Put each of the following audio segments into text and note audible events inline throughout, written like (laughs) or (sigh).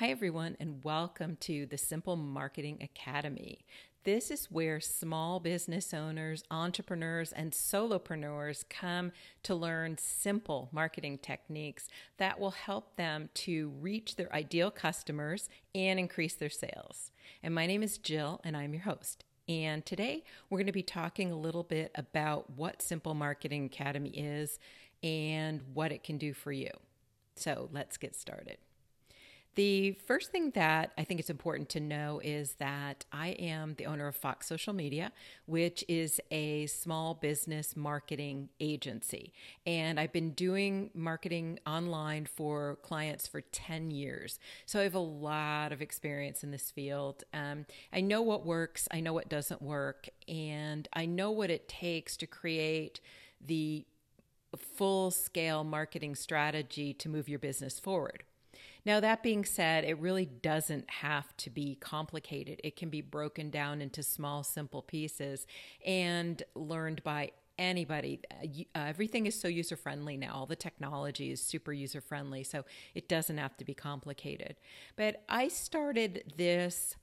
Hi, everyone, and welcome to the Simple Marketing Academy. This is where small business owners, entrepreneurs, and solopreneurs come to learn simple marketing techniques that will help them to reach their ideal customers and increase their sales. And my name is Jill, and I'm your host. And today we're going to be talking a little bit about what Simple Marketing Academy is and what it can do for you. So let's get started. The first thing that I think it's important to know is that I am the owner of Fox Social Media, which is a small business marketing agency. And I've been doing marketing online for clients for 10 years. So I have a lot of experience in this field. Um, I know what works, I know what doesn't work, and I know what it takes to create the full scale marketing strategy to move your business forward. Now, that being said, it really doesn't have to be complicated. It can be broken down into small, simple pieces and learned by anybody. Uh, everything is so user friendly now. All the technology is super user friendly, so it doesn't have to be complicated. But I started this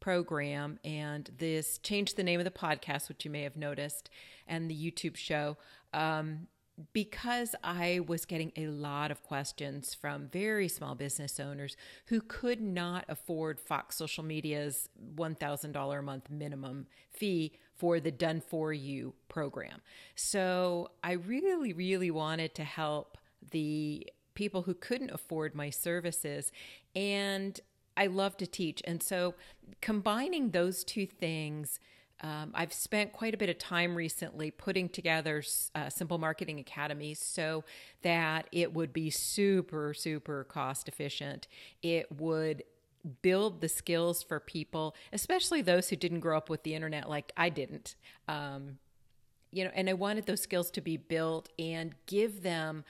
program and this changed the name of the podcast, which you may have noticed, and the YouTube show. Um, because I was getting a lot of questions from very small business owners who could not afford Fox Social Media's $1,000 a month minimum fee for the Done For You program. So I really, really wanted to help the people who couldn't afford my services. And I love to teach. And so combining those two things um, I've spent quite a bit of time recently putting together uh, Simple Marketing Academies so that it would be super, super cost efficient. It would build the skills for people, especially those who didn't grow up with the internet like I didn't. Um, you know, and I wanted those skills to be built and give them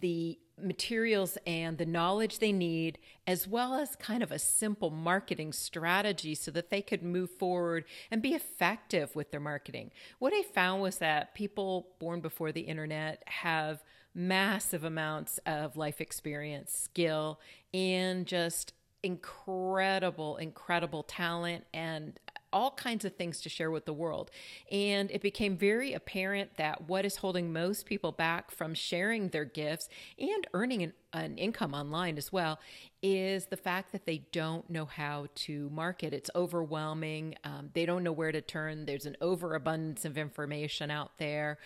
the materials and the knowledge they need, as well as kind of a simple marketing strategy so that they could move forward and be effective with their marketing. What I found was that people born before the internet have massive amounts of life experience, skill, and just incredible, incredible talent and all kinds of things to share with the world. And it became very apparent that what is holding most people back from sharing their gifts and earning an, an, income online as well is the fact that they don't know how to market. It's overwhelming. Um, they don't know where to turn. There's an overabundance of information out there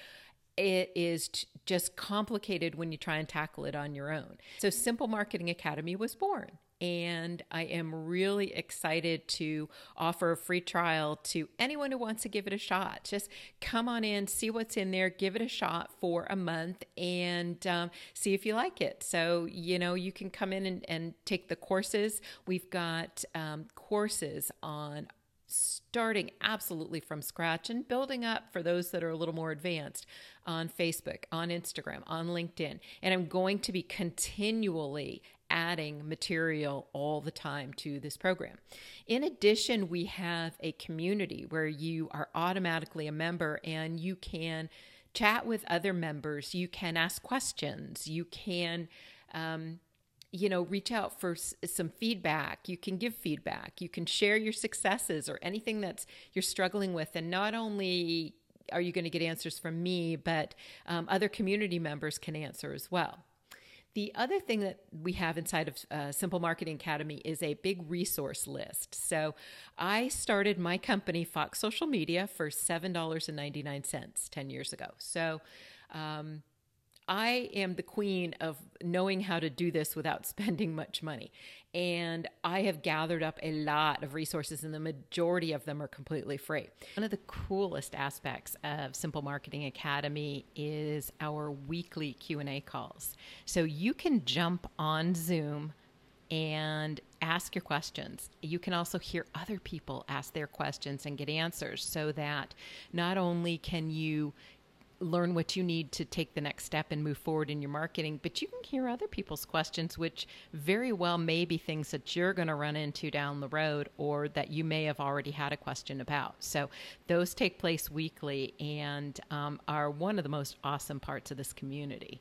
it is t- just complicated when you try and tackle it on your own. So, Simple Marketing Academy was born and I am really excited to offer a free trial to anyone who wants to give it a shot. Just come on in, see what's in there, give it a shot for a month, and um, see if you like it. So, you know, you can come in and, and take the courses. We've got um, courses on starting absolutely from scratch and building up for those that are a little more advanced on Facebook, on Instagram, on LinkedIn. And I'm going to be continually adding material all the time to this program. In addition, we have a community where you are automatically a member and you can chat with other members, you can ask questions, you can. Um, you know, reach out for s- some feedback. You can give feedback. You can share your successes or anything that's you're struggling with. And not only are you going to get answers from me, but um, other community members can answer as well. The other thing that we have inside of uh, Simple Marketing Academy is a big resource list. So I started my company, Fox Social Media, for $7.99 10 years ago. So um, I am the queen of knowing how to do this without (laughs) spending much money. And I have gathered up a lot of resources, and the majority of them are completely free. One of the coolest aspects of Simple Marketing Academy is our weekly Q&A calls. So you can jump on Zoom and ask your questions. You can also hear other people ask their questions and get answers so that not only can you learn what you need to take the next step and move forward in your marketing, but you can hear other people's questions, which very well may be things that you're going to run into down the road or that you may have already had a question about. So those take place weekly and um, are one of the most awesome parts of this community.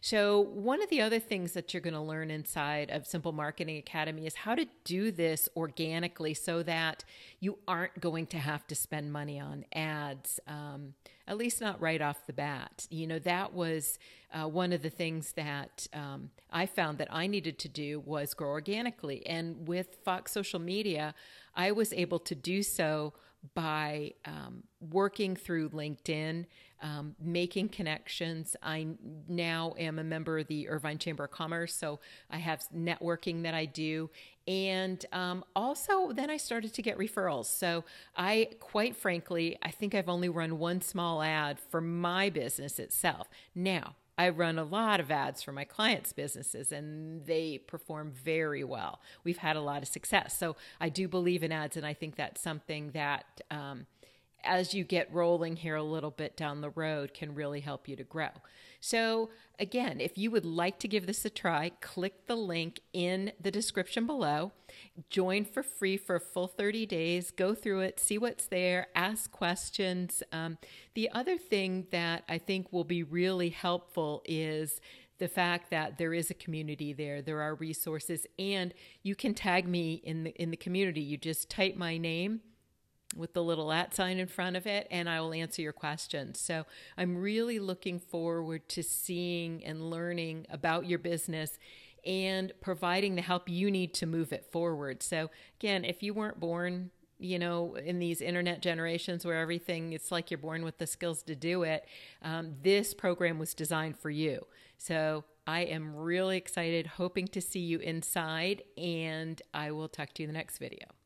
So, one of the other things that you're going to learn inside of Simple Marketing Academy is how to do this organically so that you aren't going to have to spend money on ads, um, at least not right off the bat. You know, that was uh, one of the things that um, I found that I needed to do was grow organically. And with Fox Social Media, I was able to do so by um, working through LinkedIn, um, making connections. I now am a member of the Irvine Chamber of Commerce, so I have networking that I do. And um, also, then I started to get referrals. So, I quite frankly, I think I've only run one small ad for my business itself. Now, I run a lot of ads for my clients' businesses and they perform very well. We've had a lot of success. So I do believe in ads, and I think that's something that, um, as you get rolling here a little bit down the road, can really help you to grow. So, again, if you would like to give this a try, click the link in the description below. Join for free for a full 30 days. Go through it, see what's there, ask questions. Um, the other thing that I think will be really helpful is the fact that there is a community there there are resources and you can tag me in the in the community you just type my name with the little at sign in front of it, and I will answer your questions. So I'm really looking forward to seeing and learning about your business and providing the help you need to move it forward. So, again, if you weren't born, you know, in these internet generations where everything, it's like you're born with the skills to do it, um, this program was designed for you. So, I am really excited, hoping to see you inside, and I will talk to you in the next video.